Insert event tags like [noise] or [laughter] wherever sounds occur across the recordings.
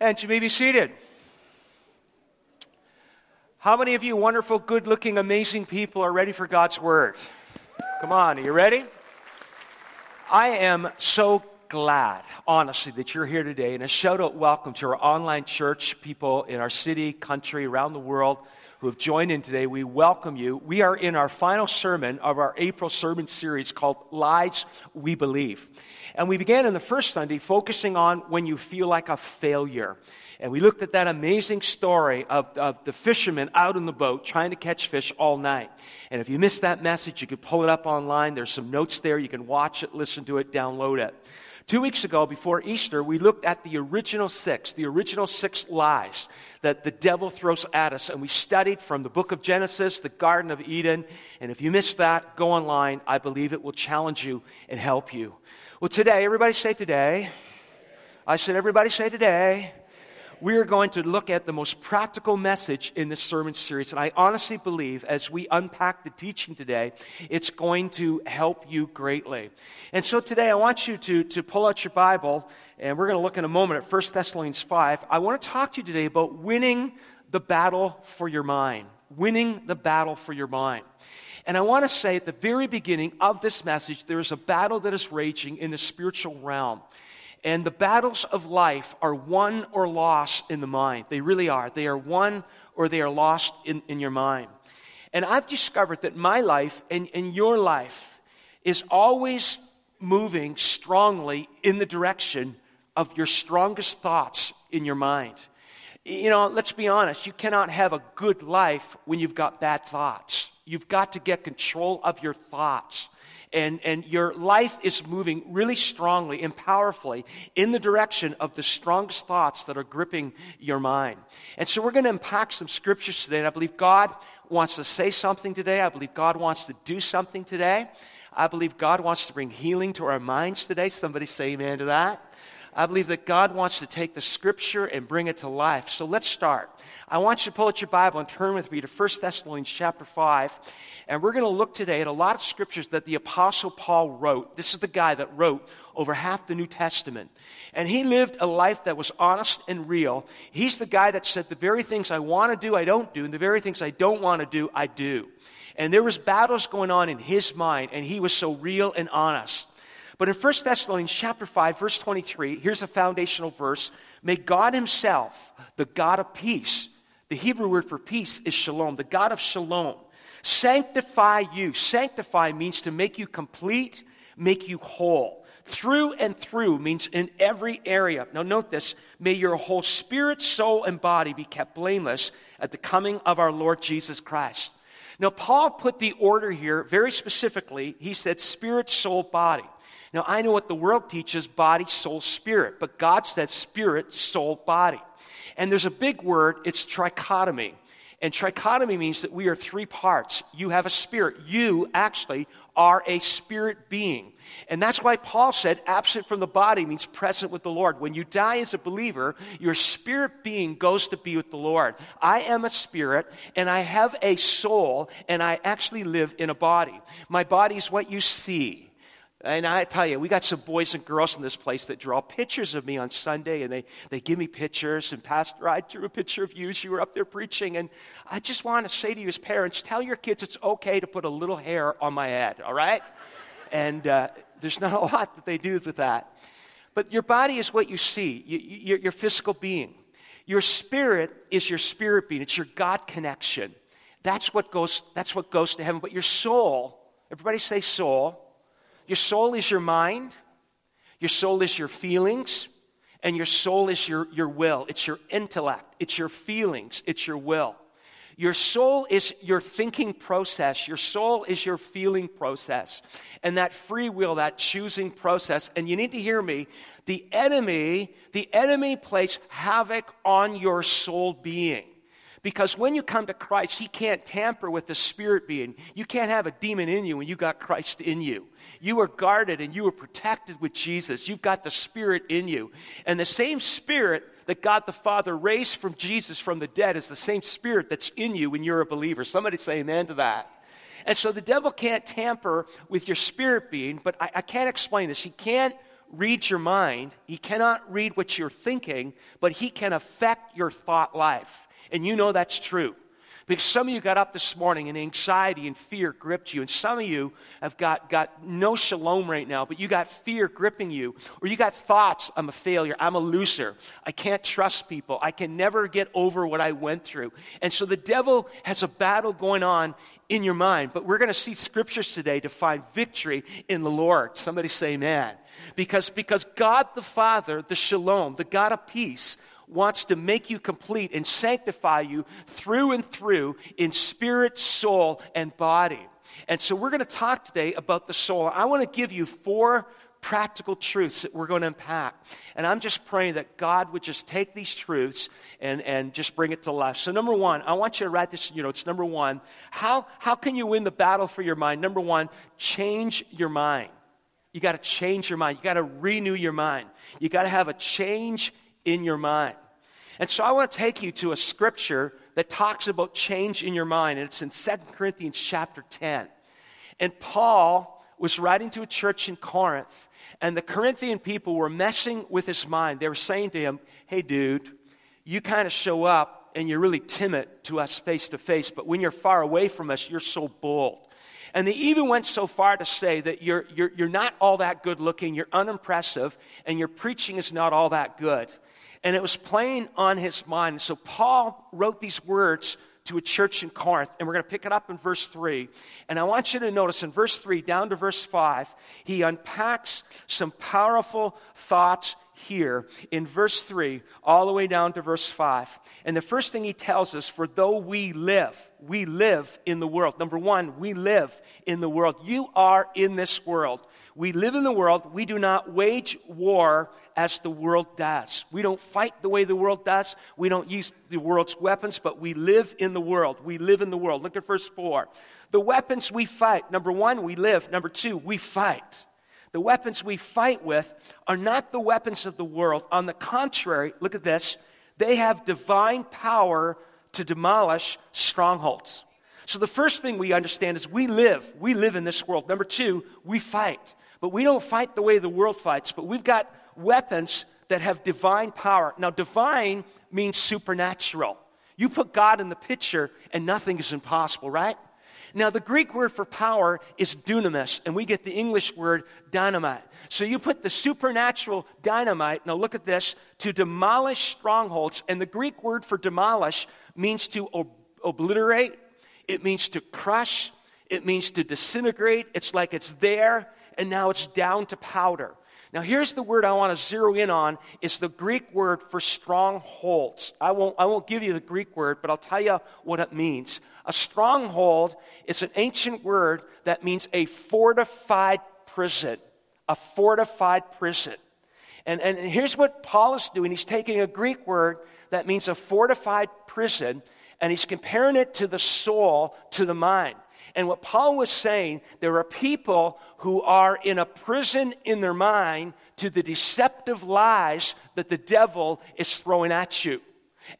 And you may be seated. How many of you wonderful, good looking, amazing people are ready for God's Word? Come on, are you ready? I am so glad, honestly, that you're here today. And a shout out welcome to our online church, people in our city, country, around the world who have joined in today. We welcome you. We are in our final sermon of our April sermon series called Lies We Believe. And we began in the first Sunday focusing on when you feel like a failure. And we looked at that amazing story of, of the fishermen out in the boat trying to catch fish all night. And if you missed that message, you could pull it up online. There's some notes there. You can watch it, listen to it, download it. Two weeks ago, before Easter, we looked at the original six, the original six lies that the devil throws at us. And we studied from the book of Genesis, the Garden of Eden. And if you missed that, go online. I believe it will challenge you and help you. Well, today, everybody say today. I said, everybody say today. We are going to look at the most practical message in this sermon series. And I honestly believe as we unpack the teaching today, it's going to help you greatly. And so today I want you to, to pull out your Bible, and we're going to look in a moment at 1 Thessalonians 5. I want to talk to you today about winning the battle for your mind. Winning the battle for your mind. And I want to say at the very beginning of this message, there is a battle that is raging in the spiritual realm. And the battles of life are won or lost in the mind. They really are. They are won or they are lost in, in your mind. And I've discovered that my life and, and your life is always moving strongly in the direction of your strongest thoughts in your mind. You know, let's be honest, you cannot have a good life when you've got bad thoughts. You've got to get control of your thoughts. And, and your life is moving really strongly and powerfully in the direction of the strongest thoughts that are gripping your mind. And so we're going to unpack some scriptures today. And I believe God wants to say something today. I believe God wants to do something today. I believe God wants to bring healing to our minds today. Somebody say amen to that. I believe that God wants to take the scripture and bring it to life. So let's start. I want you to pull out your Bible and turn with me to 1 Thessalonians chapter 5. And we're going to look today at a lot of scriptures that the Apostle Paul wrote. This is the guy that wrote over half the New Testament. And he lived a life that was honest and real. He's the guy that said, The very things I want to do, I don't do, and the very things I don't want to do, I do. And there was battles going on in his mind, and he was so real and honest. But in 1 Thessalonians chapter 5, verse 23, here's a foundational verse. May God himself, the God of peace, the Hebrew word for peace is shalom, the God of shalom, sanctify you. Sanctify means to make you complete, make you whole. Through and through means in every area. Now, note this may your whole spirit, soul, and body be kept blameless at the coming of our Lord Jesus Christ. Now, Paul put the order here very specifically. He said spirit, soul, body. Now, I know what the world teaches body, soul, spirit, but God said spirit, soul, body. And there's a big word, it's trichotomy. And trichotomy means that we are three parts. You have a spirit. You actually are a spirit being. And that's why Paul said absent from the body means present with the Lord. When you die as a believer, your spirit being goes to be with the Lord. I am a spirit and I have a soul and I actually live in a body. My body is what you see. And I tell you, we got some boys and girls in this place that draw pictures of me on Sunday, and they, they give me pictures. And Pastor, I drew a picture of you as you were up there preaching. And I just want to say to you, as parents, tell your kids it's okay to put a little hair on my head, all right? And uh, there's not a [laughs] lot that they do with that. But your body is what you see, you, your, your physical being. Your spirit is your spirit being, it's your God connection. That's what goes, that's what goes to heaven. But your soul, everybody say soul your soul is your mind, your soul is your feelings, and your soul is your, your will. It's your intellect, it's your feelings, it's your will. Your soul is your thinking process. Your soul is your feeling process. And that free will, that choosing process. And you need to hear me. The enemy, the enemy plays havoc on your soul being. Because when you come to Christ, He can't tamper with the spirit being. You can't have a demon in you when you got Christ in you. You are guarded and you are protected with Jesus. You've got the Spirit in you. And the same Spirit that God the Father raised from Jesus from the dead is the same Spirit that's in you when you're a believer. Somebody say amen to that. And so the devil can't tamper with your spirit being, but I, I can't explain this. He can't read your mind, he cannot read what you're thinking, but he can affect your thought life. And you know that's true. Because some of you got up this morning and anxiety and fear gripped you. And some of you have got, got no shalom right now, but you got fear gripping you. Or you got thoughts I'm a failure, I'm a loser, I can't trust people, I can never get over what I went through. And so the devil has a battle going on in your mind. But we're going to see scriptures today to find victory in the Lord. Somebody say amen. Because, because God the Father, the shalom, the God of peace, wants to make you complete and sanctify you through and through in spirit, soul, and body. And so we're going to talk today about the soul. I want to give you four practical truths that we're going to unpack. And I'm just praying that God would just take these truths and, and just bring it to life. So, number one, I want you to write this, you know, it's number one. How, how can you win the battle for your mind? Number one, change your mind. You got to change your mind. You got to renew your mind. You got to have a change in your mind. And so I want to take you to a scripture that talks about change in your mind, and it's in 2 Corinthians chapter 10. And Paul was writing to a church in Corinth, and the Corinthian people were messing with his mind. They were saying to him, Hey, dude, you kind of show up and you're really timid to us face to face, but when you're far away from us, you're so bold. And they even went so far to say that you're, you're, you're not all that good looking, you're unimpressive, and your preaching is not all that good. And it was playing on his mind. So Paul wrote these words to a church in Corinth, and we're going to pick it up in verse 3. And I want you to notice in verse 3 down to verse 5, he unpacks some powerful thoughts here in verse 3 all the way down to verse 5. And the first thing he tells us for though we live, we live in the world. Number one, we live in the world. You are in this world. We live in the world. We do not wage war as the world does. We don't fight the way the world does. We don't use the world's weapons, but we live in the world. We live in the world. Look at verse 4. The weapons we fight number one, we live. Number two, we fight. The weapons we fight with are not the weapons of the world. On the contrary, look at this they have divine power to demolish strongholds. So the first thing we understand is we live. We live in this world. Number two, we fight. But we don't fight the way the world fights, but we've got weapons that have divine power. Now, divine means supernatural. You put God in the picture, and nothing is impossible, right? Now, the Greek word for power is dunamis, and we get the English word dynamite. So you put the supernatural dynamite, now look at this, to demolish strongholds. And the Greek word for demolish means to ob- obliterate, it means to crush, it means to disintegrate. It's like it's there and now it's down to powder. Now, here's the word I want to zero in on. It's the Greek word for strongholds. I won't, I won't give you the Greek word, but I'll tell you what it means. A stronghold is an ancient word that means a fortified prison. A fortified prison. And, and here's what Paul is doing he's taking a Greek word that means a fortified prison, and he's comparing it to the soul, to the mind. And what Paul was saying, there are people who are in a prison in their mind to the deceptive lies that the devil is throwing at you.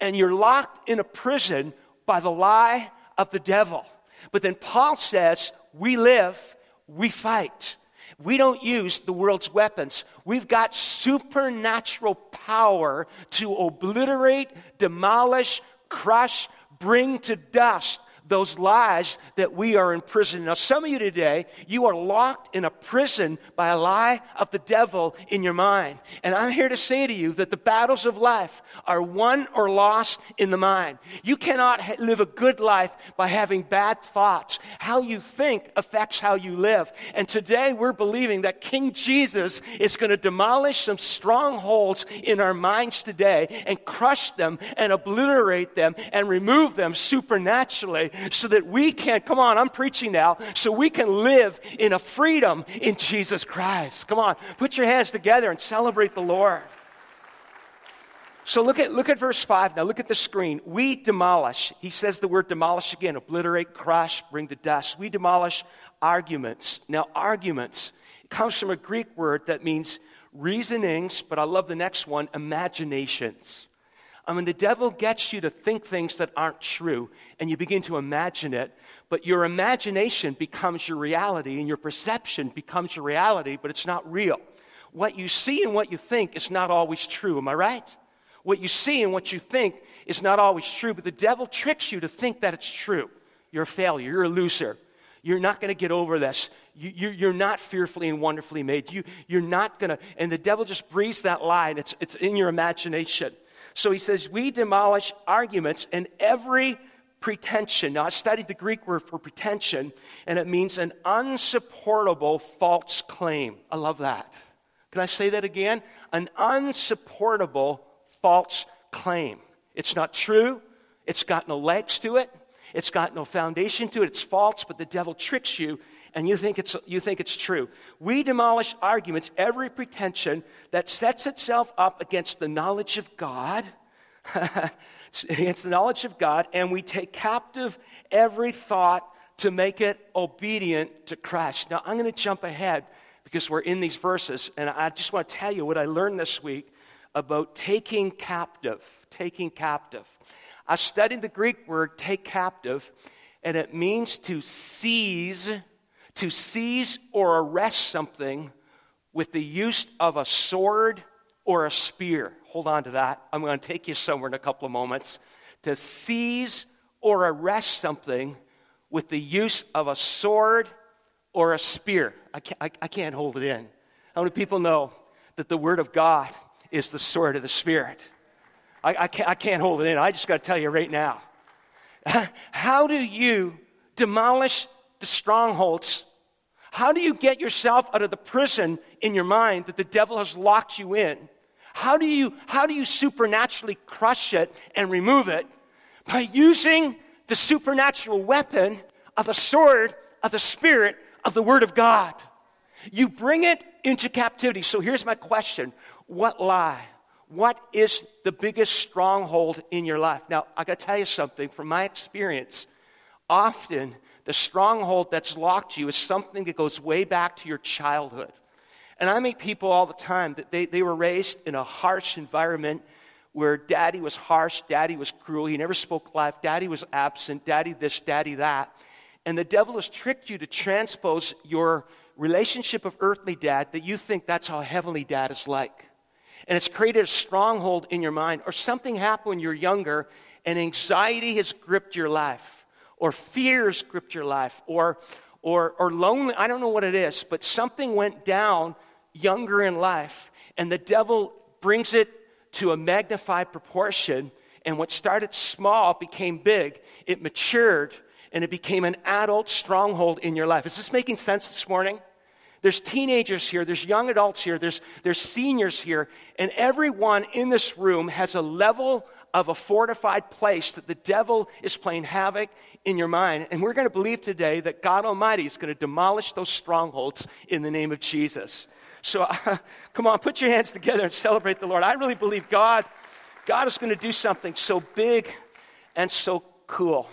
And you're locked in a prison by the lie of the devil. But then Paul says, we live, we fight. We don't use the world's weapons. We've got supernatural power to obliterate, demolish, crush, bring to dust those lies that we are in prison. Now, some of you today, you are locked in a prison by a lie of the devil in your mind. And I'm here to say to you that the battles of life are won or lost in the mind. You cannot ha- live a good life by having bad thoughts. How you think affects how you live. And today we're believing that King Jesus is going to demolish some strongholds in our minds today and crush them and obliterate them and remove them supernaturally so that we can, come on, I'm preaching now, so we can live in a freedom in Jesus Christ. Come on, put your hands together and celebrate the Lord. So look at, look at verse 5 now. Look at the screen. We demolish. He says the word demolish again obliterate, crush, bring to dust. We demolish arguments. Now, arguments comes from a Greek word that means reasonings, but I love the next one imaginations. I mean, the devil gets you to think things that aren't true, and you begin to imagine it, but your imagination becomes your reality, and your perception becomes your reality, but it's not real. what you see and what you think is not always true. Am I right? What you see and what you think is not always true, but the devil tricks you to think that it's true. You're a failure. You're a loser. You're not going to get over this. You, are not fearfully and wonderfully made. You, you're not going to, and the devil just breathes that lie, and it's, it's in your imagination. So he says, We demolish arguments and every pretension. Now, I studied the Greek word for pretension, and it means an unsupportable false claim. I love that. Can I say that again? An unsupportable false claim. It's not true, it's got no legs to it, it's got no foundation to it, it's false, but the devil tricks you. And you think, it's, you think it's true. We demolish arguments, every pretension that sets itself up against the knowledge of God [laughs] against the knowledge of God, and we take captive every thought to make it obedient to Christ. Now, I'm going to jump ahead because we're in these verses, and I just want to tell you what I learned this week about taking captive. Taking captive. I studied the Greek word take captive, and it means to seize, to seize or arrest something with the use of a sword or a spear. Hold on to that. I'm going to take you somewhere in a couple of moments. To seize or arrest something with the use of a sword or a spear. I can't, I, I can't hold it in. How many people know that the Word of God is the sword of the Spirit? I, I, can't, I can't hold it in. I just got to tell you right now. [laughs] How do you demolish the strongholds? How do you get yourself out of the prison in your mind that the devil has locked you in? How do you, how do you supernaturally crush it and remove it? By using the supernatural weapon of the sword of the Spirit of the Word of God. You bring it into captivity. So here's my question What lie? What is the biggest stronghold in your life? Now, I got to tell you something from my experience. Often, the stronghold that's locked you is something that goes way back to your childhood. And I meet people all the time that they, they were raised in a harsh environment where daddy was harsh, daddy was cruel, he never spoke life, daddy was absent, daddy this, daddy that. And the devil has tricked you to transpose your relationship of earthly dad that you think that's how heavenly dad is like. And it's created a stronghold in your mind, or something happened when you're younger and anxiety has gripped your life, or fears gripped your life, or, or, or lonely. I don't know what it is, but something went down younger in life, and the devil brings it to a magnified proportion. And what started small became big. It matured and it became an adult stronghold in your life. Is this making sense this morning? There's teenagers here, there's young adults here, there's, there's seniors here, and everyone in this room has a level of a fortified place that the devil is playing havoc in your mind. And we're going to believe today that God Almighty is going to demolish those strongholds in the name of Jesus. So [laughs] come on, put your hands together and celebrate the Lord. I really believe God, God is going to do something so big and so cool.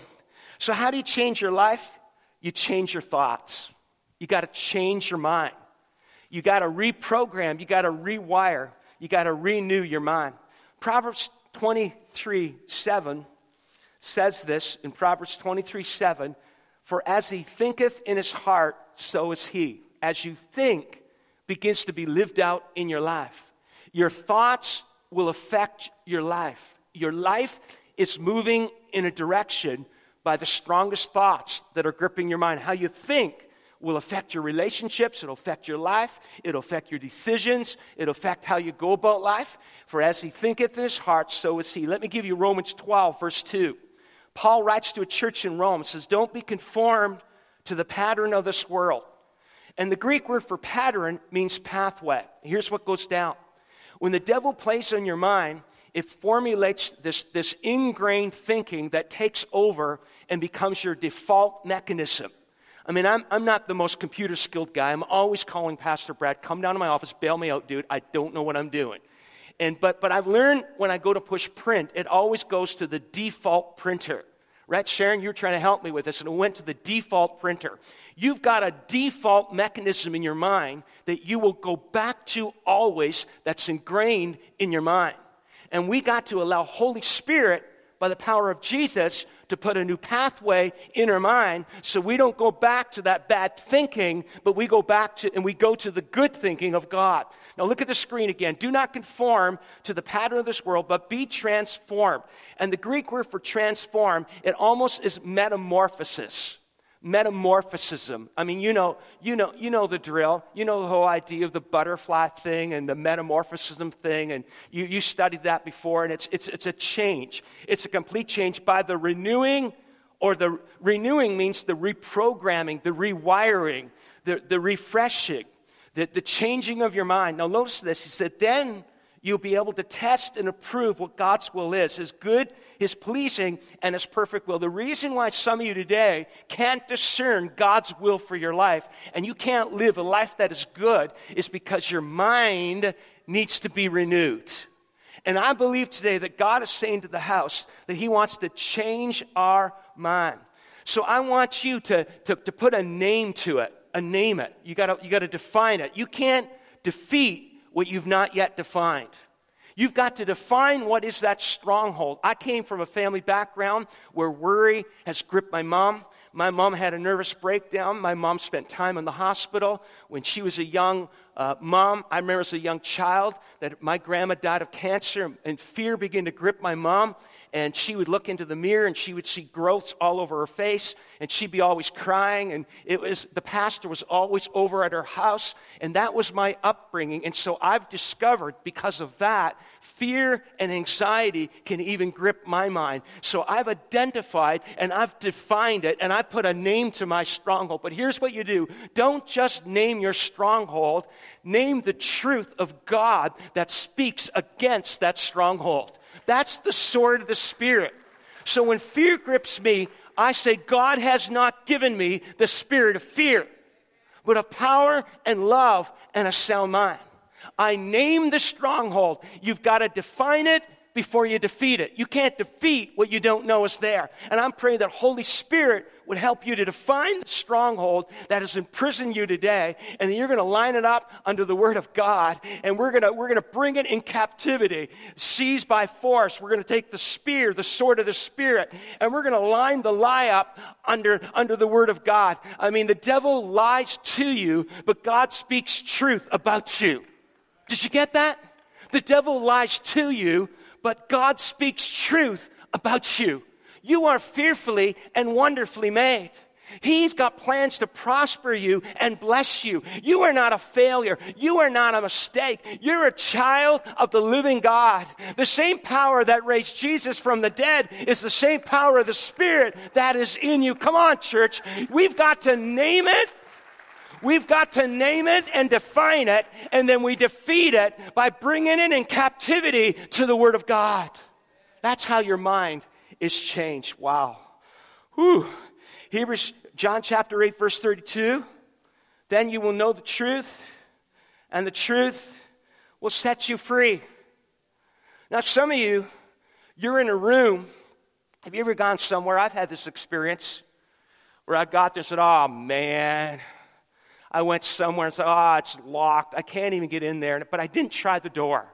So, how do you change your life? You change your thoughts. You got to change your mind. You got to reprogram. You got to rewire. You got to renew your mind. Proverbs 23 7 says this in Proverbs 23 7 For as he thinketh in his heart, so is he. As you think, begins to be lived out in your life. Your thoughts will affect your life. Your life is moving in a direction by the strongest thoughts that are gripping your mind. How you think will affect your relationships, it'll affect your life, it'll affect your decisions, it'll affect how you go about life. For as he thinketh in his heart, so is he. Let me give you Romans 12, verse 2. Paul writes to a church in Rome, says, Don't be conformed to the pattern of this world and the Greek word for pattern means pathway. Here's what goes down. When the devil plays on your mind, it formulates this, this ingrained thinking that takes over and becomes your default mechanism. I mean, I'm, I'm not the most computer skilled guy. I'm always calling Pastor Brad, come down to my office, bail me out, dude. I don't know what I'm doing. And, but, but I've learned when I go to push print, it always goes to the default printer. Right, Sharon, you were trying to help me with this, and it went to the default printer. You've got a default mechanism in your mind that you will go back to always that's ingrained in your mind. And we got to allow Holy Spirit, by the power of Jesus, to put a new pathway in our mind so we don't go back to that bad thinking, but we go back to and we go to the good thinking of God. Now look at the screen again. Do not conform to the pattern of this world, but be transformed. And the Greek word for transform, it almost is metamorphosis metamorphosism. I mean, you know, you know, you know the drill. You know the whole idea of the butterfly thing and the metamorphosism thing, and you, you studied that before, and it's, it's, it's a change. It's a complete change by the renewing, or the renewing means the reprogramming, the rewiring, the, the refreshing, the, the changing of your mind. Now, notice this. He said, then you'll be able to test and approve what God's will is, his good, his pleasing, and his perfect will. The reason why some of you today can't discern God's will for your life and you can't live a life that is good is because your mind needs to be renewed. And I believe today that God is saying to the house that he wants to change our mind. So I want you to, to, to put a name to it, a name it. You gotta, you gotta define it. You can't defeat what you've not yet defined. You've got to define what is that stronghold. I came from a family background where worry has gripped my mom. My mom had a nervous breakdown. My mom spent time in the hospital. When she was a young uh, mom, I remember as a young child that my grandma died of cancer, and fear began to grip my mom and she would look into the mirror and she would see growths all over her face and she'd be always crying and it was the pastor was always over at her house and that was my upbringing. And so i've discovered because of that fear and anxiety can even grip my mind. So i've identified and i've defined it and i put a name to my stronghold. But here's what you do. Don't just name your stronghold. Name the truth of god that speaks against that stronghold that's the sword of the Spirit. So when fear grips me, I say, God has not given me the spirit of fear, but of power and love and a sound mind. I name the stronghold. You've got to define it before you defeat it. You can't defeat what you don't know is there. And I'm praying that Holy Spirit would help you to define the stronghold that has imprisoned you today, and then you're going to line it up under the Word of God, and we're going to, we're going to bring it in captivity, seized by force. We're going to take the spear, the sword of the Spirit, and we're going to line the lie up under, under the Word of God. I mean, the devil lies to you, but God speaks truth about you. Did you get that? The devil lies to you, but God speaks truth about you. You are fearfully and wonderfully made. He's got plans to prosper you and bless you. You are not a failure. You are not a mistake. You're a child of the living God. The same power that raised Jesus from the dead is the same power of the Spirit that is in you. Come on, church. We've got to name it We've got to name it and define it, and then we defeat it by bringing it in captivity to the Word of God. That's how your mind is changed. Wow. Whew. Hebrews, John chapter 8, verse 32. Then you will know the truth, and the truth will set you free. Now, some of you, you're in a room. Have you ever gone somewhere? I've had this experience where I got there and said, Oh, man I went somewhere and said, oh, it's locked. I can't even get in there. But I didn't try the door.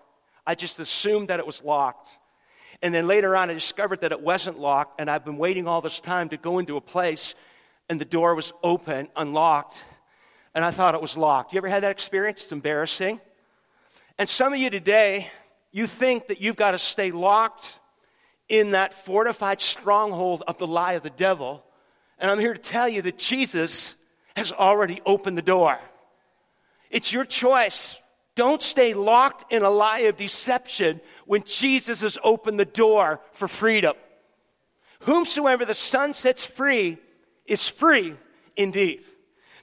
I just assumed that it was locked. And then later on, I discovered that it wasn't locked, and I've been waiting all this time to go into a place, and the door was open, unlocked, and I thought it was locked. You ever had that experience? It's embarrassing. And some of you today, you think that you've got to stay locked in that fortified stronghold of the lie of the devil. And I'm here to tell you that Jesus has already opened the door. It's your choice. Don't stay locked in a lie of deception when Jesus has opened the door for freedom. Whomsoever the Son sets free is free indeed.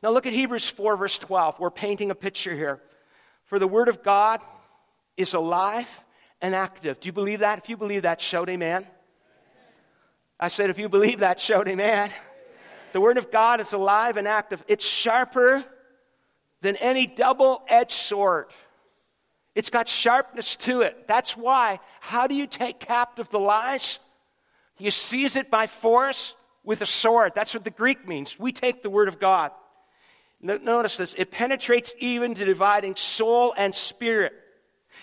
Now look at Hebrews 4, verse 12. We're painting a picture here. For the Word of God is alive and active. Do you believe that? If you believe that, shout amen. I said, if you believe that, shout amen. The Word of God is alive and active. It's sharper than any double edged sword. It's got sharpness to it. That's why. How do you take captive the lies? You seize it by force with a sword. That's what the Greek means. We take the Word of God. Notice this it penetrates even to dividing soul and spirit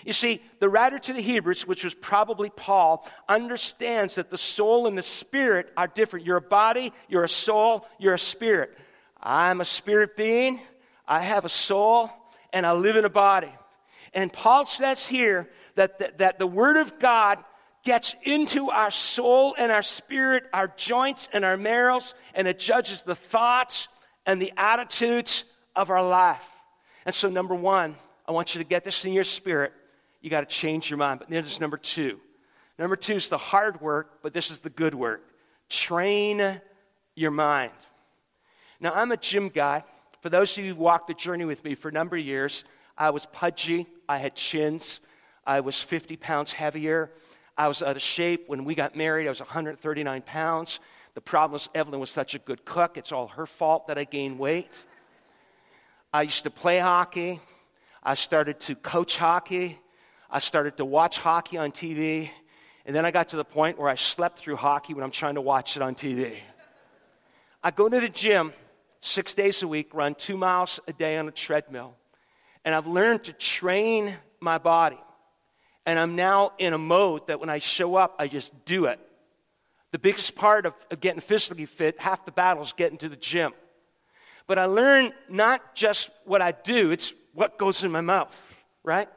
you see, the writer to the Hebrews, which was probably Paul, understands that the soul and the spirit are different. You're a body, you're a soul, you're a spirit. I'm a spirit being, I have a soul, and I live in a body. And Paul says here that the, that the Word of God gets into our soul and our spirit, our joints and our marrows, and it judges the thoughts and the attitudes of our life. And so, number one, I want you to get this in your spirit. You got to change your mind. But then there's number two. Number two is the hard work, but this is the good work. Train your mind. Now, I'm a gym guy. For those of you who've walked the journey with me for a number of years, I was pudgy, I had chins, I was 50 pounds heavier, I was out of shape. When we got married, I was 139 pounds. The problem was Evelyn was such a good cook, it's all her fault that I gained weight. I used to play hockey. I started to coach hockey. I started to watch hockey on TV. And then I got to the point where I slept through hockey when I'm trying to watch it on TV. I go to the gym six days a week, run two miles a day on a treadmill. And I've learned to train my body. And I'm now in a mode that when I show up, I just do it. The biggest part of, of getting physically fit, half the battle is getting to the gym. But I learn not just what I do, it's what goes in my mouth, right?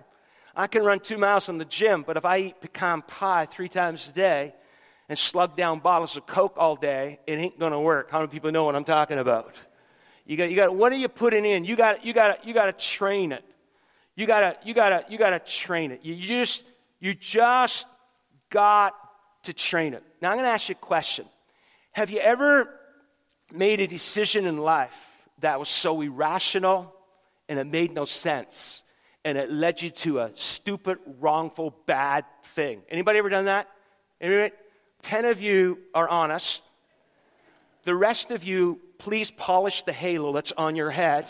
I can run two miles in the gym, but if I eat pecan pie three times a day and slug down bottles of Coke all day, it ain't gonna work. How many people know what I'm talking about? You got, you got, what are you putting in? You got, you got, you got to train it. You got to, you got to, you got to train it. You just, you just got to train it. Now I'm going to ask you a question. Have you ever made a decision in life that was so irrational and it made no sense and it led you to a stupid, wrongful, bad thing? Anybody ever done that? Anybody? Ten of you are honest. The rest of you please polish the halo that's on your head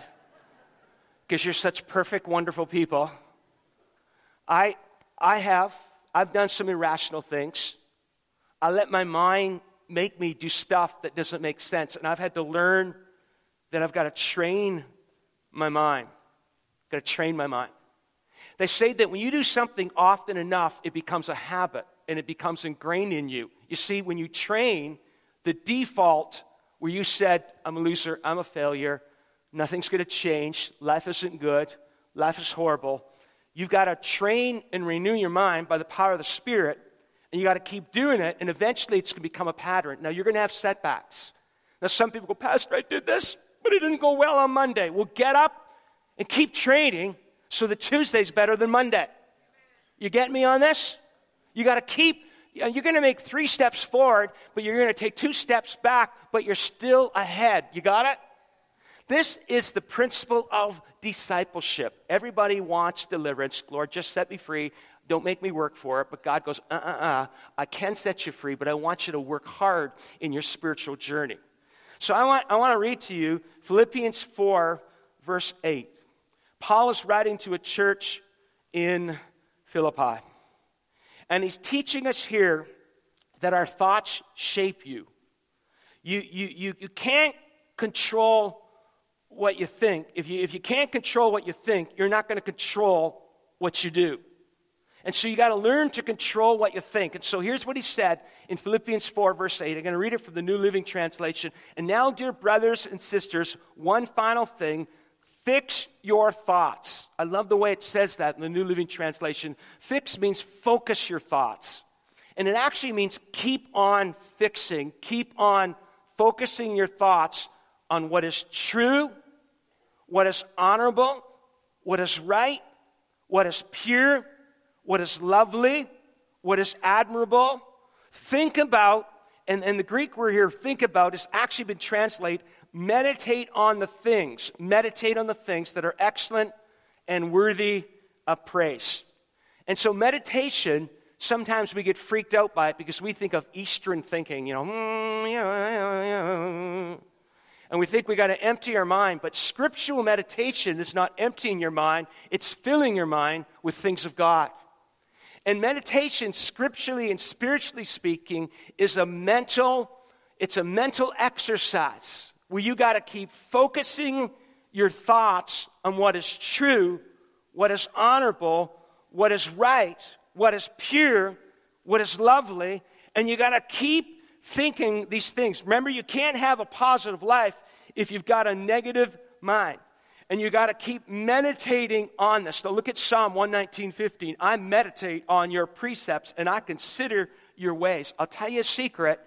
because you're such perfect, wonderful people. I, I have. I've done some irrational things. I let my mind make me do stuff that doesn't make sense. And I've had to learn that I've got to train my mind. I've got to train my mind. They say that when you do something often enough, it becomes a habit and it becomes ingrained in you. You see, when you train, the default where you said, I'm a loser, I'm a failure, nothing's going to change, life isn't good, life is horrible. You've got to train and renew your mind by the power of the Spirit, and you got to keep doing it, and eventually it's going to become a pattern. Now, you're going to have setbacks. Now, some people go, Pastor, I did this, but it didn't go well on Monday. Well, get up and keep training so that Tuesday's better than Monday. You get me on this? You got to keep you're going to make three steps forward, but you're going to take two steps back, but you're still ahead. You got it? This is the principle of discipleship. Everybody wants deliverance. Lord, just set me free. Don't make me work for it. But God goes, uh uh uh. I can set you free, but I want you to work hard in your spiritual journey. So I want, I want to read to you Philippians 4, verse 8. Paul is writing to a church in Philippi. And he's teaching us here that our thoughts shape you. You, you, you, you can't control what you think. If you, if you can't control what you think, you're not going to control what you do. And so you got to learn to control what you think. And so here's what he said in Philippians 4, verse 8. I'm going to read it from the New Living Translation. And now, dear brothers and sisters, one final thing Fix your thoughts. I love the way it says that in the New Living Translation. Fix means focus your thoughts. And it actually means keep on fixing, keep on focusing your thoughts on what is true, what is honorable, what is right, what is pure, what is lovely, what is admirable. Think about, and, and the Greek word here, think about, has actually been translated meditate on the things, meditate on the things that are excellent and worthy of praise. And so, meditation, sometimes we get freaked out by it because we think of Eastern thinking, you know, mm, yeah. and we think we got to empty our mind. But scriptural meditation is not emptying your mind, it's filling your mind with things of God. And meditation, scripturally and spiritually speaking, is a mental, it's a mental exercise where you got to keep focusing your thoughts on what is true, what is honorable, what is right, what is pure, what is lovely, and you got to keep thinking these things. Remember, you can't have a positive life if you've got a negative mind. And you got to keep meditating on this. So look at Psalm 119:15. I meditate on your precepts and I consider your ways. I'll tell you a secret.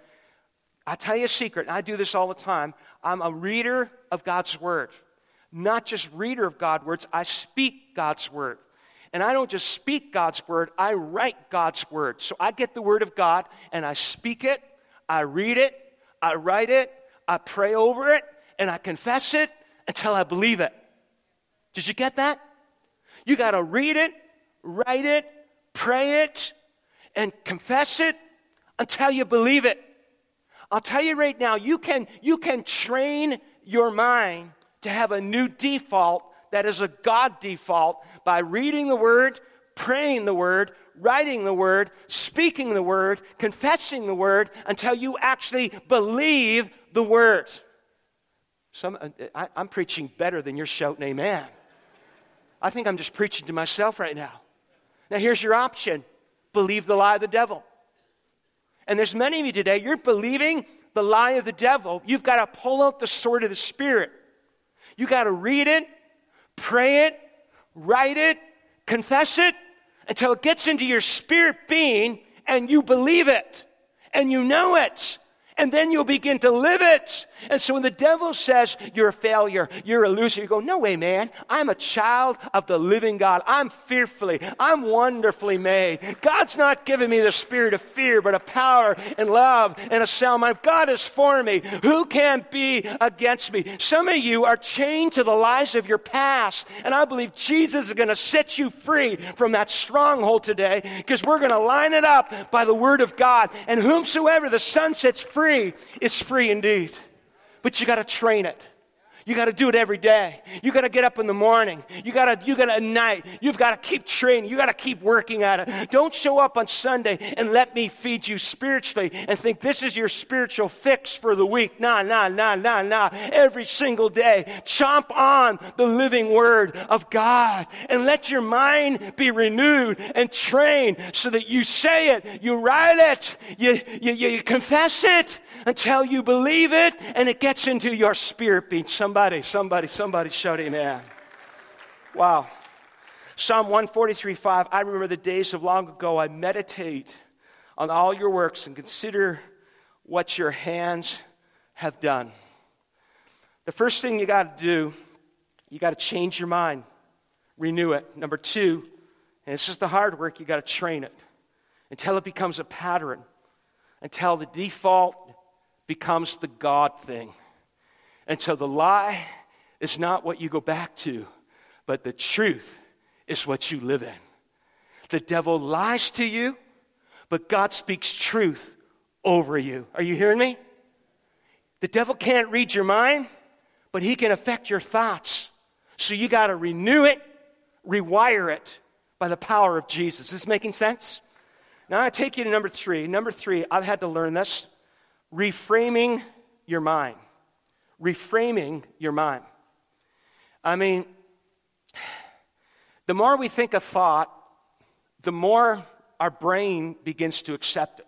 I'll tell you a secret. I do this all the time. I'm a reader of God's word. Not just reader of God's words, I speak God's word. And I don't just speak God's word, I write God's word. So I get the word of God and I speak it, I read it, I write it, I pray over it, and I confess it until I believe it. Did you get that? You got to read it, write it, pray it, and confess it until you believe it. I'll tell you right now, you can, you can train your mind to have a new default that is a God default by reading the Word, praying the Word, writing the Word, speaking the Word, confessing the Word until you actually believe the Word. Some, uh, I, I'm preaching better than you're shouting amen. I think I'm just preaching to myself right now. Now, here's your option believe the lie of the devil. And there's many of you today, you're believing the lie of the devil. You've got to pull out the sword of the Spirit. You got to read it, pray it, write it, confess it until it gets into your spirit being and you believe it and you know it and then you'll begin to live it. And so when the devil says you're a failure, you're a loser, you go, No way, man. I'm a child of the living God. I'm fearfully, I'm wonderfully made. God's not giving me the spirit of fear, but a power and love and a sound mind. God is for me. Who can be against me? Some of you are chained to the lies of your past, and I believe Jesus is going to set you free from that stronghold today because we're going to line it up by the word of God. And whomsoever the Son sets free is free indeed but you got to train it. You got to do it every day. You got to get up in the morning. You got to you got to at night. You've got to keep training. You got to keep working at it. Don't show up on Sunday and let me feed you spiritually and think this is your spiritual fix for the week. Nah, nah, nah, nah, nah. Every single day, chomp on the living word of God and let your mind be renewed and trained so that you say it, you write it, you, you, you confess it, until you believe it and it gets into your spirit being. Somebody, somebody, somebody shout amen. Wow. Psalm 143 5. I remember the days of long ago. I meditate on all your works and consider what your hands have done. The first thing you got to do, you got to change your mind, renew it. Number two, and it's just the hard work, you got to train it until it becomes a pattern, until the default becomes the God thing. And so the lie is not what you go back to, but the truth is what you live in. The devil lies to you, but God speaks truth over you. Are you hearing me? The devil can't read your mind, but he can affect your thoughts. So you got to renew it, rewire it by the power of Jesus. Is this making sense? Now I take you to number three. Number three, I've had to learn this reframing your mind. Reframing your mind. I mean, the more we think a thought, the more our brain begins to accept it.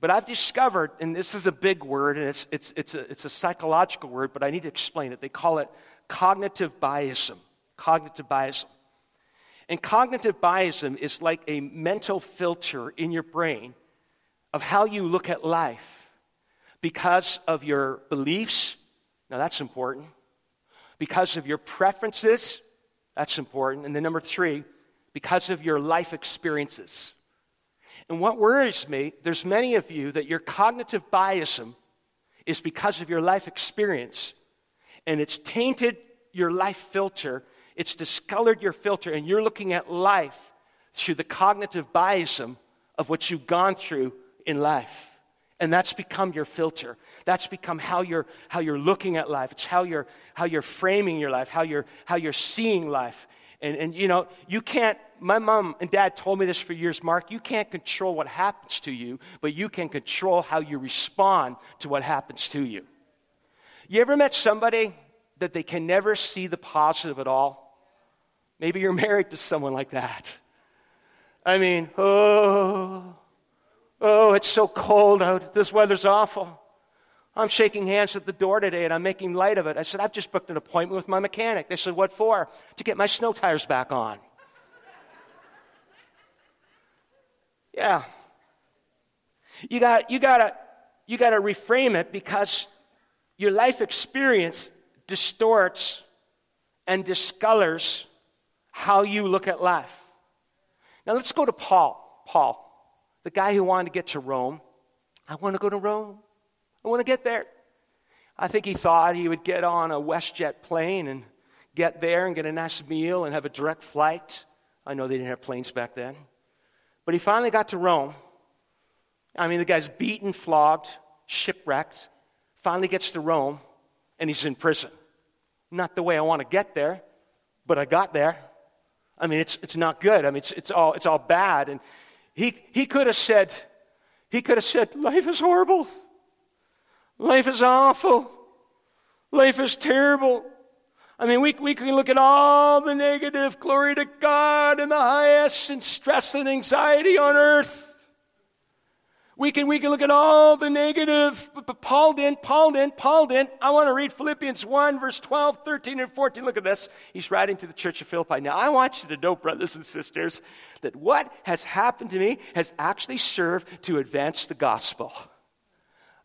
But I've discovered, and this is a big word, and it's, it's, it's, a, it's a psychological word, but I need to explain it. They call it cognitive biasm. Cognitive biasm. And cognitive biasm is like a mental filter in your brain of how you look at life because of your beliefs. Now, that's important. Because of your preferences. That's important. And then, number three, because of your life experiences. And what worries me, there's many of you that your cognitive biasm is because of your life experience. And it's tainted your life filter, it's discolored your filter, and you're looking at life through the cognitive biasm of what you've gone through in life. And that's become your filter. That's become how you're, how you're looking at life. It's how you're, how you're framing your life, how you're, how you're seeing life. And, and, you know, you can't, my mom and dad told me this for years, Mark, you can't control what happens to you, but you can control how you respond to what happens to you. You ever met somebody that they can never see the positive at all? Maybe you're [laughs] married to someone like that. I mean, oh, Oh, it's so cold out. This weather's awful. I'm shaking hands at the door today and I'm making light of it. I said, I've just booked an appointment with my mechanic. They said, What for? To get my snow tires back on. yeah. You got you gotta you gotta reframe it because your life experience distorts and discolors how you look at life. Now let's go to Paul. Paul, the guy who wanted to get to Rome. I want to go to Rome. I want to get there. I think he thought he would get on a WestJet plane and get there and get a nice meal and have a direct flight. I know they didn't have planes back then. But he finally got to Rome. I mean, the guy's beaten, flogged, shipwrecked, finally gets to Rome, and he's in prison. Not the way I want to get there, but I got there. I mean, it's, it's not good. I mean, it's, it's, all, it's all bad. And he, he could have said, he could have said, life is horrible. Life is awful. Life is terrible. I mean, we, we can look at all the negative, glory to God, and the highest, and stress and anxiety on earth. We can, we can look at all the negative, but, Paul didn't, Paul didn't, Paul didn't. I want to read Philippians 1, verse 12, 13, and 14. Look at this. He's writing to the church of Philippi. Now, I want you to know, brothers and sisters, that what has happened to me has actually served to advance the gospel.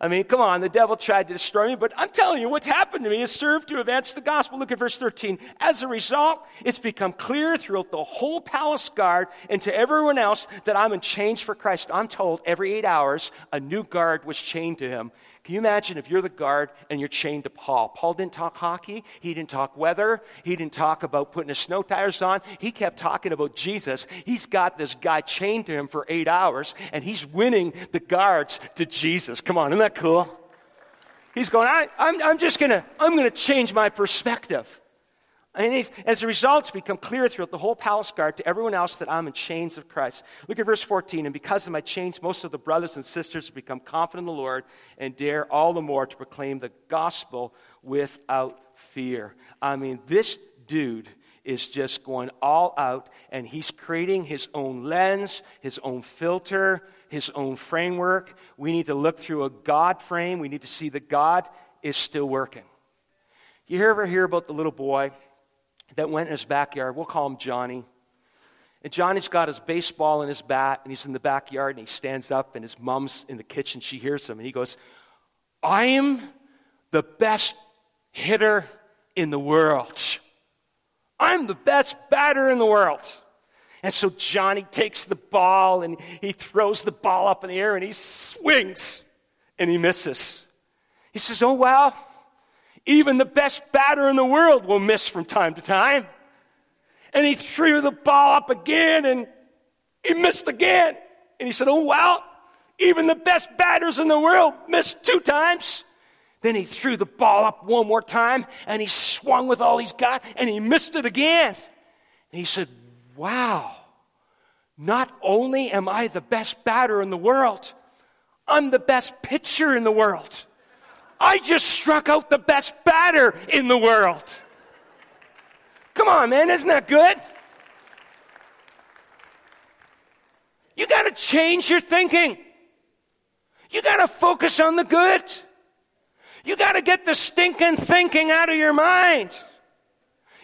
I mean, come on, the devil tried to destroy me, but I'm telling you, what's happened to me has served to advance the gospel. Look at verse 13. As a result, it's become clear throughout the whole palace guard and to everyone else that I'm in change for Christ. I'm told every eight hours a new guard was chained to him. Can you imagine if you're the guard and you're chained to Paul? Paul didn't talk hockey. He didn't talk weather. He didn't talk about putting his snow tires on. He kept talking about Jesus. He's got this guy chained to him for eight hours, and he's winning the guards to Jesus. Come on, isn't that cool? He's going, I, I'm, I'm just going to, I'm going to change my perspective. And as a result, it's become clear throughout the whole palace guard to everyone else that I'm in chains of Christ. Look at verse 14. And because of my chains, most of the brothers and sisters have become confident in the Lord and dare all the more to proclaim the gospel without fear. I mean, this dude is just going all out and he's creating his own lens, his own filter, his own framework. We need to look through a God frame. We need to see that God is still working. You ever hear about the little boy? That went in his backyard. We'll call him Johnny. And Johnny's got his baseball and his bat, and he's in the backyard, and he stands up, and his mom's in the kitchen. She hears him, and he goes, I am the best hitter in the world. I'm the best batter in the world. And so Johnny takes the ball and he throws the ball up in the air and he swings and he misses. He says, Oh, well, even the best batter in the world will miss from time to time. And he threw the ball up again and he missed again. And he said, Oh, wow, even the best batters in the world missed two times. Then he threw the ball up one more time and he swung with all he's got and he missed it again. And he said, Wow, not only am I the best batter in the world, I'm the best pitcher in the world. I just struck out the best batter in the world. Come on, man, isn't that good? You got to change your thinking. You got to focus on the good. You got to get the stinking thinking out of your mind.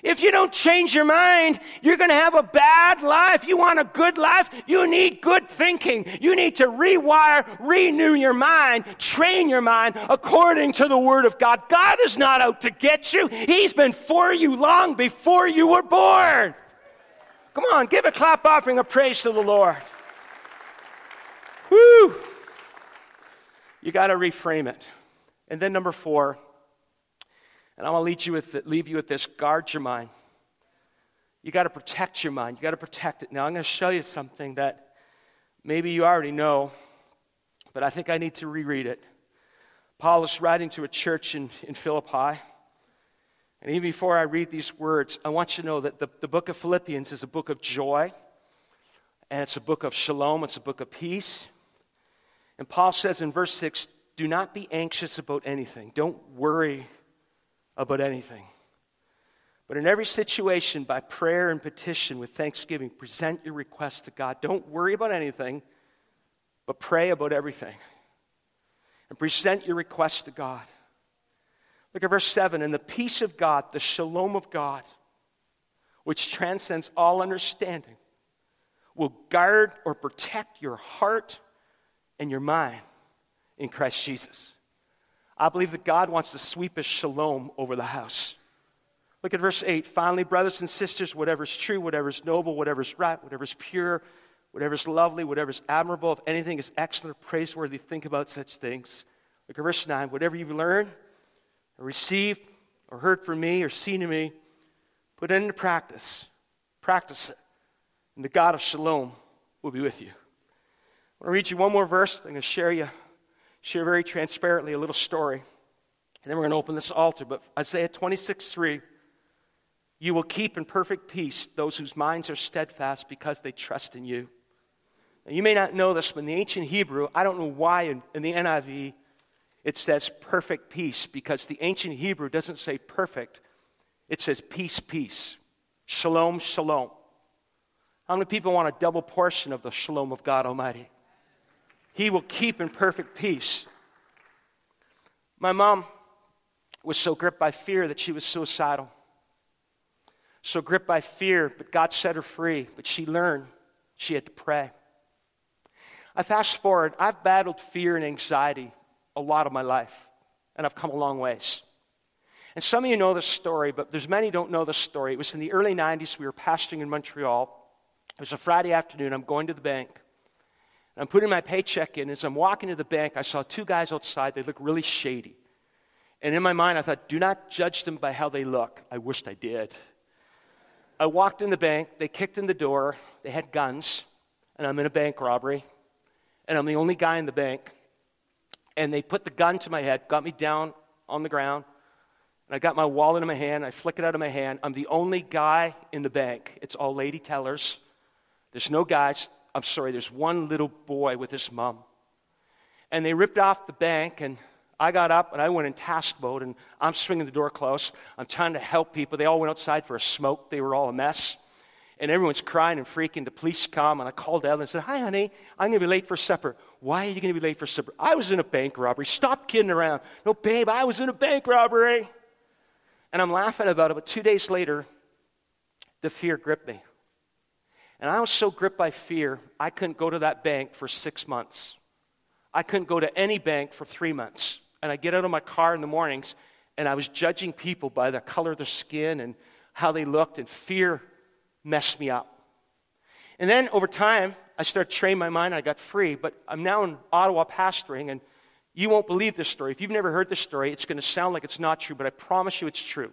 If you don't change your mind, you're going to have a bad life. You want a good life? You need good thinking. You need to rewire, renew your mind, train your mind according to the Word of God. God is not out to get you, He's been for you long before you were born. Come on, give a clap offering of praise to the Lord. Woo! You got to reframe it. And then, number four, and I'm going to leave you with this guard your mind. You got to protect your mind. You got to protect it. Now, I'm going to show you something that maybe you already know, but I think I need to reread it. Paul is writing to a church in, in Philippi. And even before I read these words, I want you to know that the, the book of Philippians is a book of joy, and it's a book of shalom, it's a book of peace. And Paul says in verse 6 do not be anxious about anything, don't worry about anything. But in every situation, by prayer and petition with thanksgiving, present your request to God. Don't worry about anything, but pray about everything. and present your request to God. Look at verse 7 and the peace of God, the shalom of God, which transcends all understanding, will guard or protect your heart and your mind in Christ Jesus. I believe that God wants to sweep his shalom over the house. Look at verse 8. Finally, brothers and sisters, whatever is true, whatever is noble, whatever is right, whatever is pure, whatever is lovely, whatever is admirable, if anything is excellent or praiseworthy, think about such things. Look at verse 9. Whatever you've learned, or received, or heard from me, or seen in me, put it into practice. Practice it. And the God of shalom will be with you. I want to read you one more verse. I'm going to share you, share very transparently a little story. And then we're going to open this altar. But Isaiah 26, 3. You will keep in perfect peace those whose minds are steadfast because they trust in you. Now, you may not know this, but in the ancient Hebrew, I don't know why in, in the NIV it says perfect peace, because the ancient Hebrew doesn't say perfect, it says peace, peace. Shalom, shalom. How many people want a double portion of the shalom of God Almighty? He will keep in perfect peace. My mom was so gripped by fear that she was suicidal so gripped by fear, but God set her free. But she learned she had to pray. I fast forward, I've battled fear and anxiety a lot of my life, and I've come a long ways. And some of you know this story, but there's many don't know this story. It was in the early 90s. We were pastoring in Montreal. It was a Friday afternoon. I'm going to the bank. I'm putting my paycheck in. As I'm walking to the bank, I saw two guys outside. They looked really shady. And in my mind, I thought, do not judge them by how they look. I wished I did. I walked in the bank, they kicked in the door, they had guns, and I'm in a bank robbery, and I'm the only guy in the bank. And they put the gun to my head, got me down on the ground, and I got my wallet in my hand, I flick it out of my hand. I'm the only guy in the bank. It's all lady tellers. There's no guys. I'm sorry, there's one little boy with his mom. And they ripped off the bank, and I got up and I went in task mode and I'm swinging the door close. I'm trying to help people. They all went outside for a smoke. They were all a mess. And everyone's crying and freaking. The police come and I called Ellen and said, Hi, honey, I'm going to be late for supper. Why are you going to be late for supper? I was in a bank robbery. Stop kidding around. No, babe, I was in a bank robbery. And I'm laughing about it, but two days later, the fear gripped me. And I was so gripped by fear, I couldn't go to that bank for six months. I couldn't go to any bank for three months and I get out of my car in the mornings and I was judging people by the color of their skin and how they looked, and fear messed me up. And then over time, I started training my mind, and I got free. But I'm now in Ottawa pastoring, and you won't believe this story. If you've never heard this story, it's going to sound like it's not true, but I promise you it's true.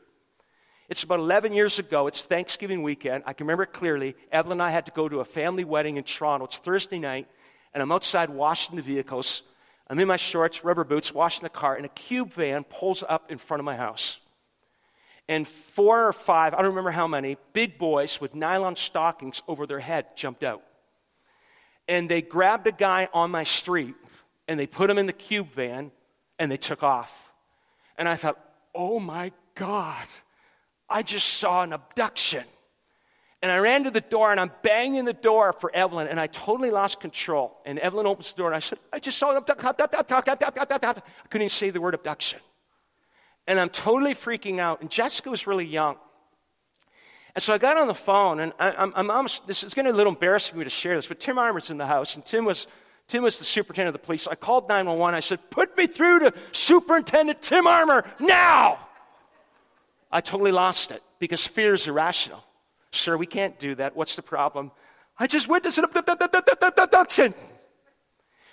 It's about 11 years ago. It's Thanksgiving weekend. I can remember it clearly. Evelyn and I had to go to a family wedding in Toronto. It's Thursday night, and I'm outside washing the vehicles I'm in my shorts, rubber boots, washing the car, and a cube van pulls up in front of my house. And four or five, I don't remember how many, big boys with nylon stockings over their head jumped out. And they grabbed a guy on my street and they put him in the cube van and they took off. And I thought, oh my God, I just saw an abduction. And I ran to the door and I'm banging the door for Evelyn and I totally lost control. And Evelyn opens the door and I said, I just saw an abduction. I couldn't even say the word abduction. And I'm totally freaking out. And Jessica was really young. And so I got on the phone and I, am I'm almost, this is going to be a little embarrassing for me to share this, but Tim Armour's in the house and Tim was, Tim was the superintendent of the police. I called 911. I said, put me through to Superintendent Tim Armour now. I totally lost it because fear is irrational. Sir, we can't do that. What's the problem? I just witnessed an abduction.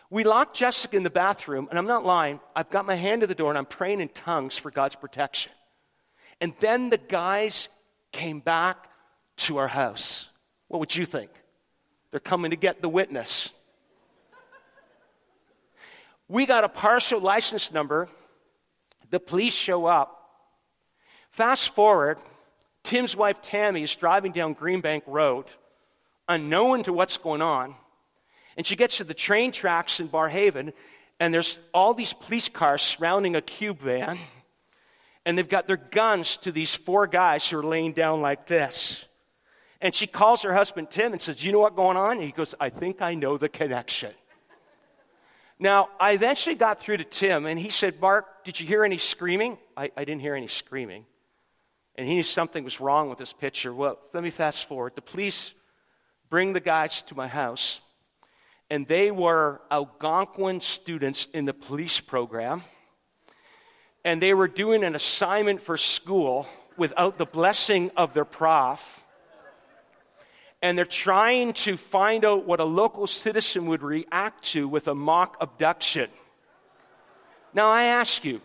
We locked Jessica in the bathroom, and I'm not lying. I've got my hand to the door, and I'm praying in tongues for God's protection. And then the guys came back to our house. What would you think? They're coming to get the witness. We got a partial license number. The police show up. Fast forward, Tim's wife Tammy is driving down Greenbank Road, unknown to what's going on. And she gets to the train tracks in Barrhaven, and there's all these police cars surrounding a cube van. And they've got their guns to these four guys who are laying down like this. And she calls her husband Tim and says, You know what's going on? And he goes, I think I know the connection. Now, I eventually got through to Tim, and he said, Mark, did you hear any screaming? I, I didn't hear any screaming. And he knew something was wrong with this picture. Well, let me fast forward. The police bring the guys to my house, and they were Algonquin students in the police program, and they were doing an assignment for school without the blessing of their prof and they're trying to find out what a local citizen would react to with a mock abduction. Now, I ask you,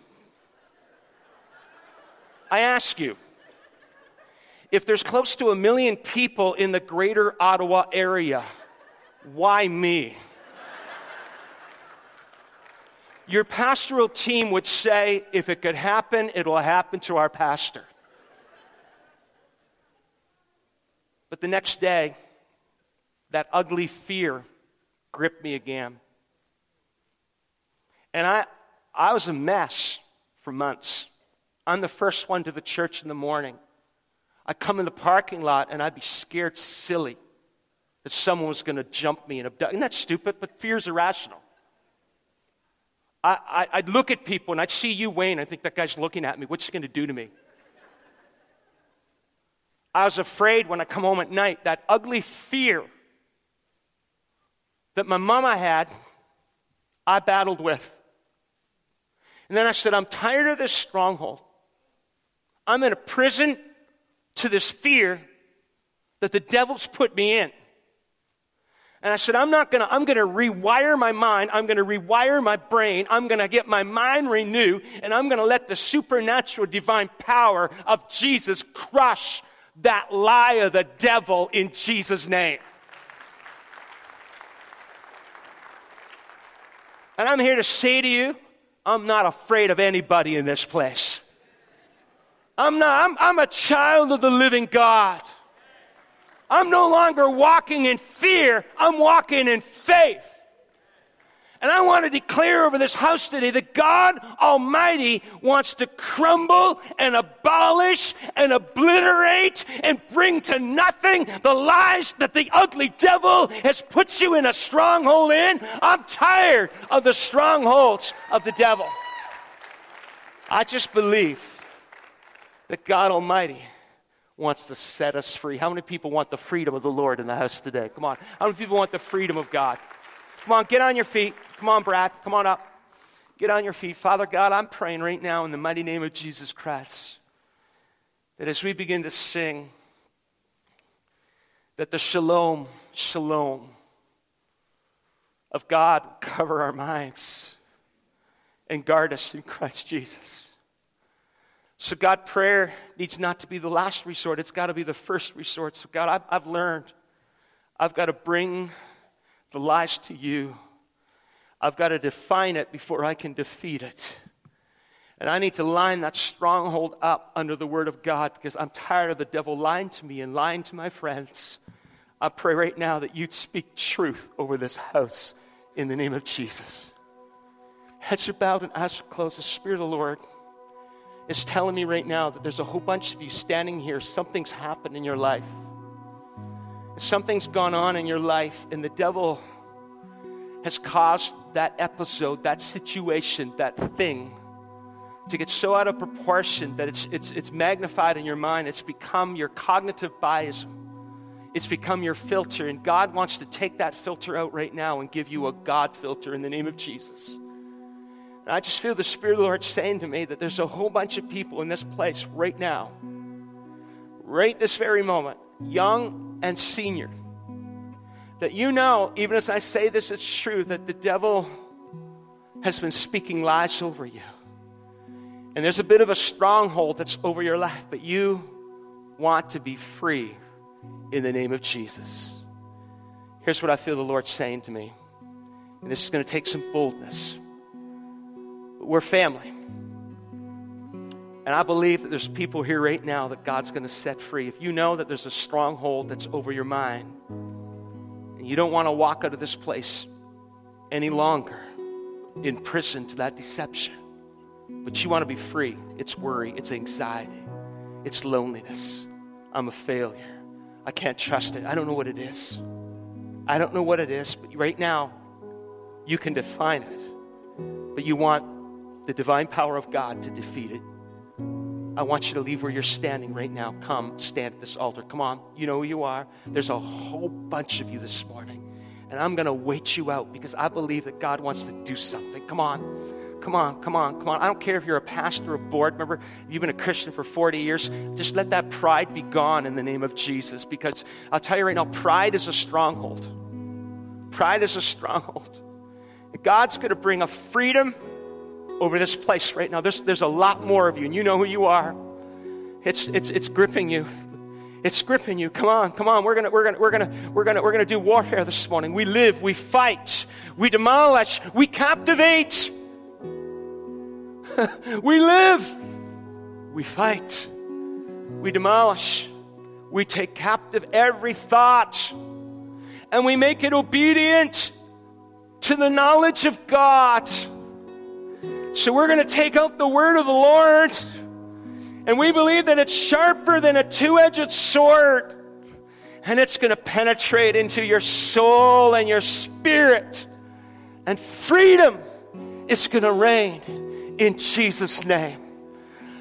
I ask you, if there's close to a million people in the greater Ottawa area, why me? Your pastoral team would say, if it could happen, it will happen to our pastor. But the next day, that ugly fear gripped me again. And I, I was a mess for months. I'm the first one to the church in the morning. I'd come in the parking lot and I'd be scared silly that someone was going to jump me and abduct. Isn't that stupid? But fear's irrational. I, would look at people and I'd see you, Wayne. I think that guy's looking at me. What's he going to do to me? I was afraid when I come home at night, that ugly fear that my mama had, I battled with. And then I said, I'm tired of this stronghold. I'm in a prison to this fear that the devil's put me in. And I said, I'm not gonna, I'm gonna rewire my mind. I'm gonna rewire my brain. I'm gonna get my mind renewed. And I'm gonna let the supernatural divine power of Jesus crush that lie of the devil in Jesus' name. And I'm here to say to you, I'm not afraid of anybody in this place. I'm not, I'm, I'm a child of the living God. I'm no longer walking in fear, I'm walking in faith. And I want to declare over this house today that God Almighty wants to crumble and abolish and obliterate and bring to nothing the lies that the ugly devil has put you in a stronghold in. I'm tired of the strongholds of the devil. I just believe that God Almighty wants to set us free. How many people want the freedom of the Lord in the house today? Come on. How many people want the freedom of God? Come on, get on your feet. Come on, Brad. Come on up. Get on your feet. Father God, I'm praying right now in the mighty name of Jesus Christ that as we begin to sing, that the shalom, shalom of God cover our minds and guard us in Christ Jesus. So, God, prayer needs not to be the last resort, it's got to be the first resort. So, God, I've, I've learned I've got to bring the lies to you. I've got to define it before I can defeat it. And I need to line that stronghold up under the Word of God because I'm tired of the devil lying to me and lying to my friends. I pray right now that you'd speak truth over this house in the name of Jesus. Heads are bowed and eyes are closed. The Spirit of the Lord is telling me right now that there's a whole bunch of you standing here. Something's happened in your life. Something's gone on in your life, and the devil has caused that episode, that situation, that thing to get so out of proportion that it's, it's, it's magnified in your mind. It's become your cognitive bias. It's become your filter. And God wants to take that filter out right now and give you a God filter in the name of Jesus. And I just feel the Spirit of the Lord saying to me that there's a whole bunch of people in this place right now, right this very moment, young and senior that you know, even as I say this, it's true that the devil has been speaking lies over you. And there's a bit of a stronghold that's over your life, but you want to be free in the name of Jesus. Here's what I feel the Lord saying to me, and this is going to take some boldness. We're family. And I believe that there's people here right now that God's going to set free. If you know that there's a stronghold that's over your mind, and you don't want to walk out of this place any longer in prison to that deception. But you want to be free. It's worry, it's anxiety, it's loneliness. I'm a failure. I can't trust it. I don't know what it is. I don't know what it is, but right now, You can define it, but you want the divine power of God to defeat it. I want you to leave where you're standing right now. Come, stand at this altar. Come on, you know who you are. There's a whole bunch of you this morning. And I'm going to wait you out because I believe that God wants to do something. Come on. Come on, come on, come on. I don't care if you're a pastor or a board member, you've been a Christian for 40 years. Just let that pride be gone in the name of Jesus because I'll tell you right now, pride is a stronghold. Pride is a stronghold. God's going to bring a freedom over this place right now. There's, there's a lot more of you, and you know who you are. It's, it's, it's gripping you. It's gripping you. Come on, come on. We're gonna, we're gonna, we're gonna, we're gonna, we're gonna do warfare this morning. We live, we fight, we demolish, we captivate. [laughs] we live, we fight, we demolish, we take captive every thought, and we make it obedient to the knowledge of God. So we're going to take out the word of the Lord, and we believe that it's sharper than a two edged sword, and it's going to penetrate into your soul and your spirit, and freedom is going to reign in Jesus' name.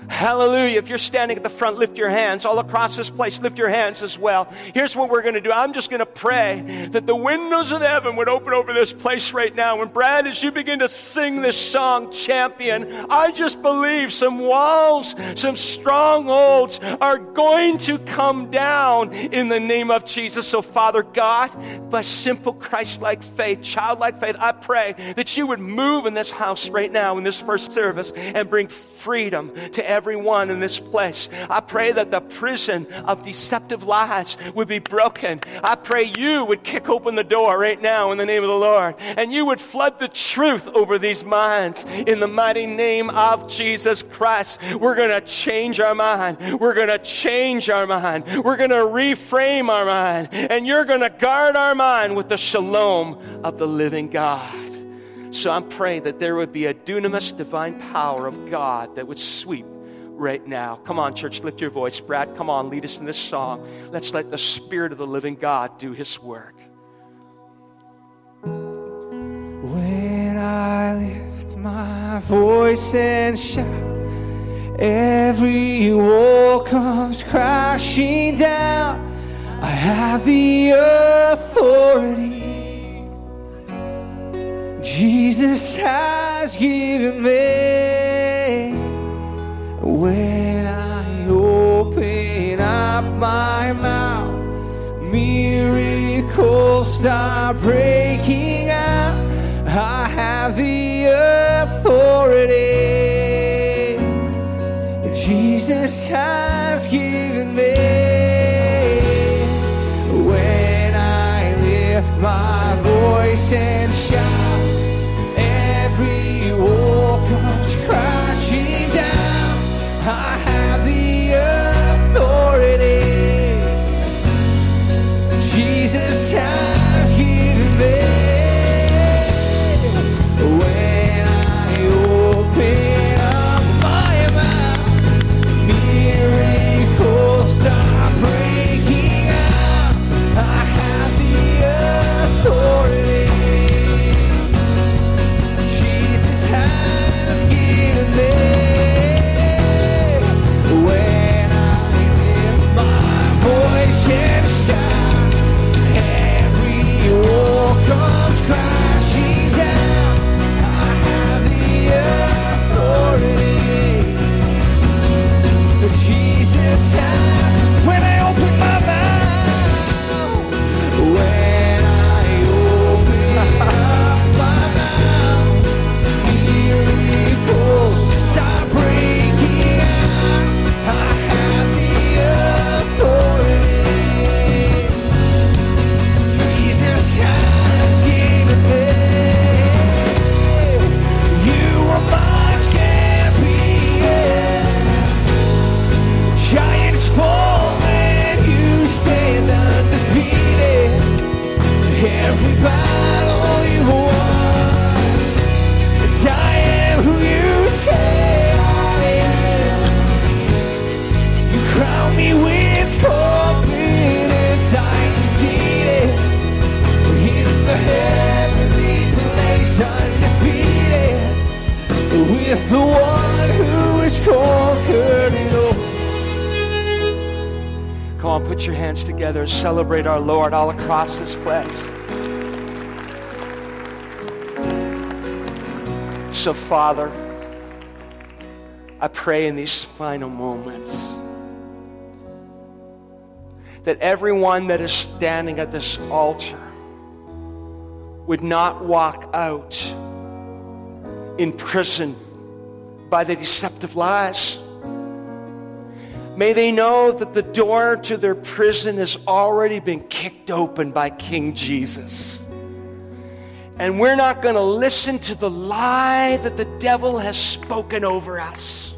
Hallelujah. If you're standing at the front, lift your hands. All across this place, lift your hands as well. Here's what we're going to do. I'm just going to pray that the windows of heaven would open over this place right now. And Brad, as you begin to sing this song, Champion, I just believe some walls, some strongholds are going to come down in the name of Jesus. So, Father God, by simple Christ like faith, childlike faith, I pray that you would move in this house right now in this first service and bring freedom to everyone in this place. I pray that the prison of deceptive lies would be broken. I pray you would kick open the door right now in the name of the Lord and you would flood the truth over these minds in the mighty name of Jesus Christ. We're going to change our mind. We're going to change our mind. We're going to reframe our mind. And you're going to guard our mind with the shalom of the living God. So I'm praying that there would be a dunamis divine power of God that would sweep right now. Come on, church, lift your voice. Brad, come on, lead us in this song. Let's let the Spirit of the living God do his work. When I lift my voice and shout, every wall comes crashing down. I have the authority Jesus has given me. When I open up my mouth, miracles start breaking out. I have the authority Jesus has given me. When I lift my voice and shout, celebrate our Lord all across this place. So, Father, I pray in these final moments that everyone that is standing at this altar would not walk out in prison by the deceptive lies. May they know that the door to their prison has already been kicked open by King Jesus. And we're not going to listen to the lie that the devil has spoken over us.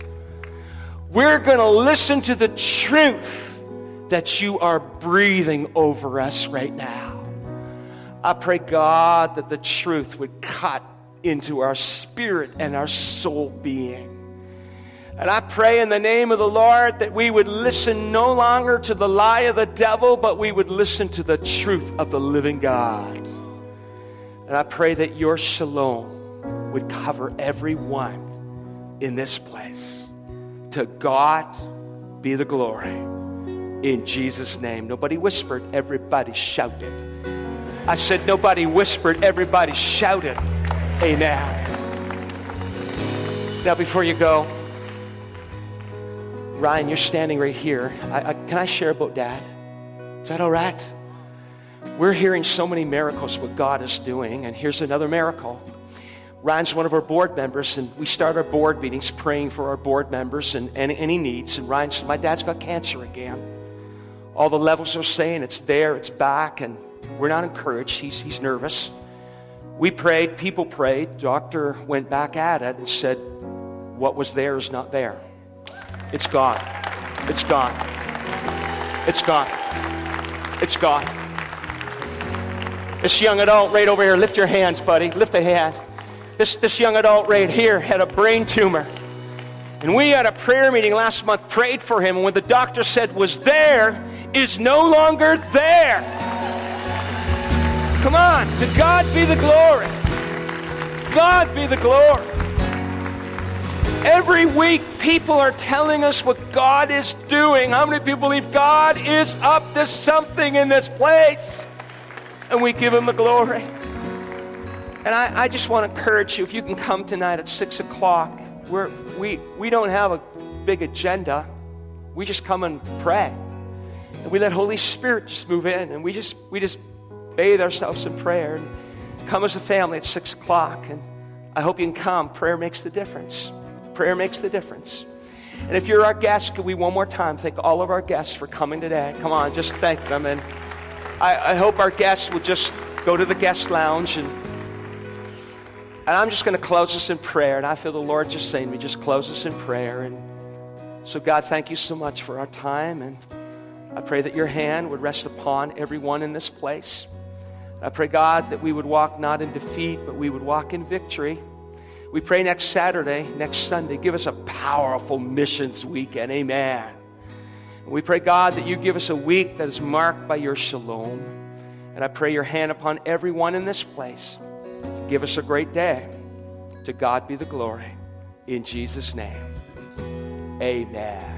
We're going to listen to the truth that you are breathing over us right now. I pray, God, that the truth would cut into our spirit and our soul being. And I pray in the name of the Lord that we would listen no longer to the lie of the devil, but we would listen to the truth of the living God. And I pray that your shalom would cover everyone in this place. To God be the glory. In Jesus' name. Nobody whispered, everybody shouted. I said, nobody whispered, everybody shouted. Amen. Now, before you go, Ryan, you're standing right here. I, I, can I share about dad? Is that all right? We're hearing so many miracles what God is doing, and here's another miracle. Ryan's one of our board members, and we start our board meetings praying for our board members and, and any needs. And Ryan said, My dad's got cancer again. All the levels are saying it's there, it's back, and we're not encouraged. He's, he's nervous. We prayed, people prayed. Doctor went back at it and said, What was there is not there. It's gone. It's gone. It's gone. It's gone. This young adult right over here, lift your hands, buddy. Lift a hand. This, this young adult right here had a brain tumor. And we had a prayer meeting last month, prayed for him, and when the doctor said was there, is no longer there. Come on, to God be the glory. God be the glory. Every week, people are telling us what God is doing. How many people believe God is up to something in this place? And we give Him the glory. And I, I just want to encourage you if you can come tonight at 6 o'clock, we're, we, we don't have a big agenda. We just come and pray. And we let Holy Spirit just move in and we just, we just bathe ourselves in prayer and come as a family at 6 o'clock. And I hope you can come. Prayer makes the difference. Prayer makes the difference. And if you're our guest, could we one more time thank all of our guests for coming today? Come on, just thank them. And I, I hope our guests will just go to the guest lounge and and I'm just going to close us in prayer. And I feel the Lord just saying to me, just close us in prayer. And so, God, thank you so much for our time. And I pray that your hand would rest upon everyone in this place. I pray, God, that we would walk not in defeat, but we would walk in victory. We pray next Saturday, next Sunday, give us a powerful missions weekend. Amen. And we pray, God, that you give us a week that is marked by your shalom. And I pray your hand upon everyone in this place. Give us a great day. To God be the glory. In Jesus' name, amen.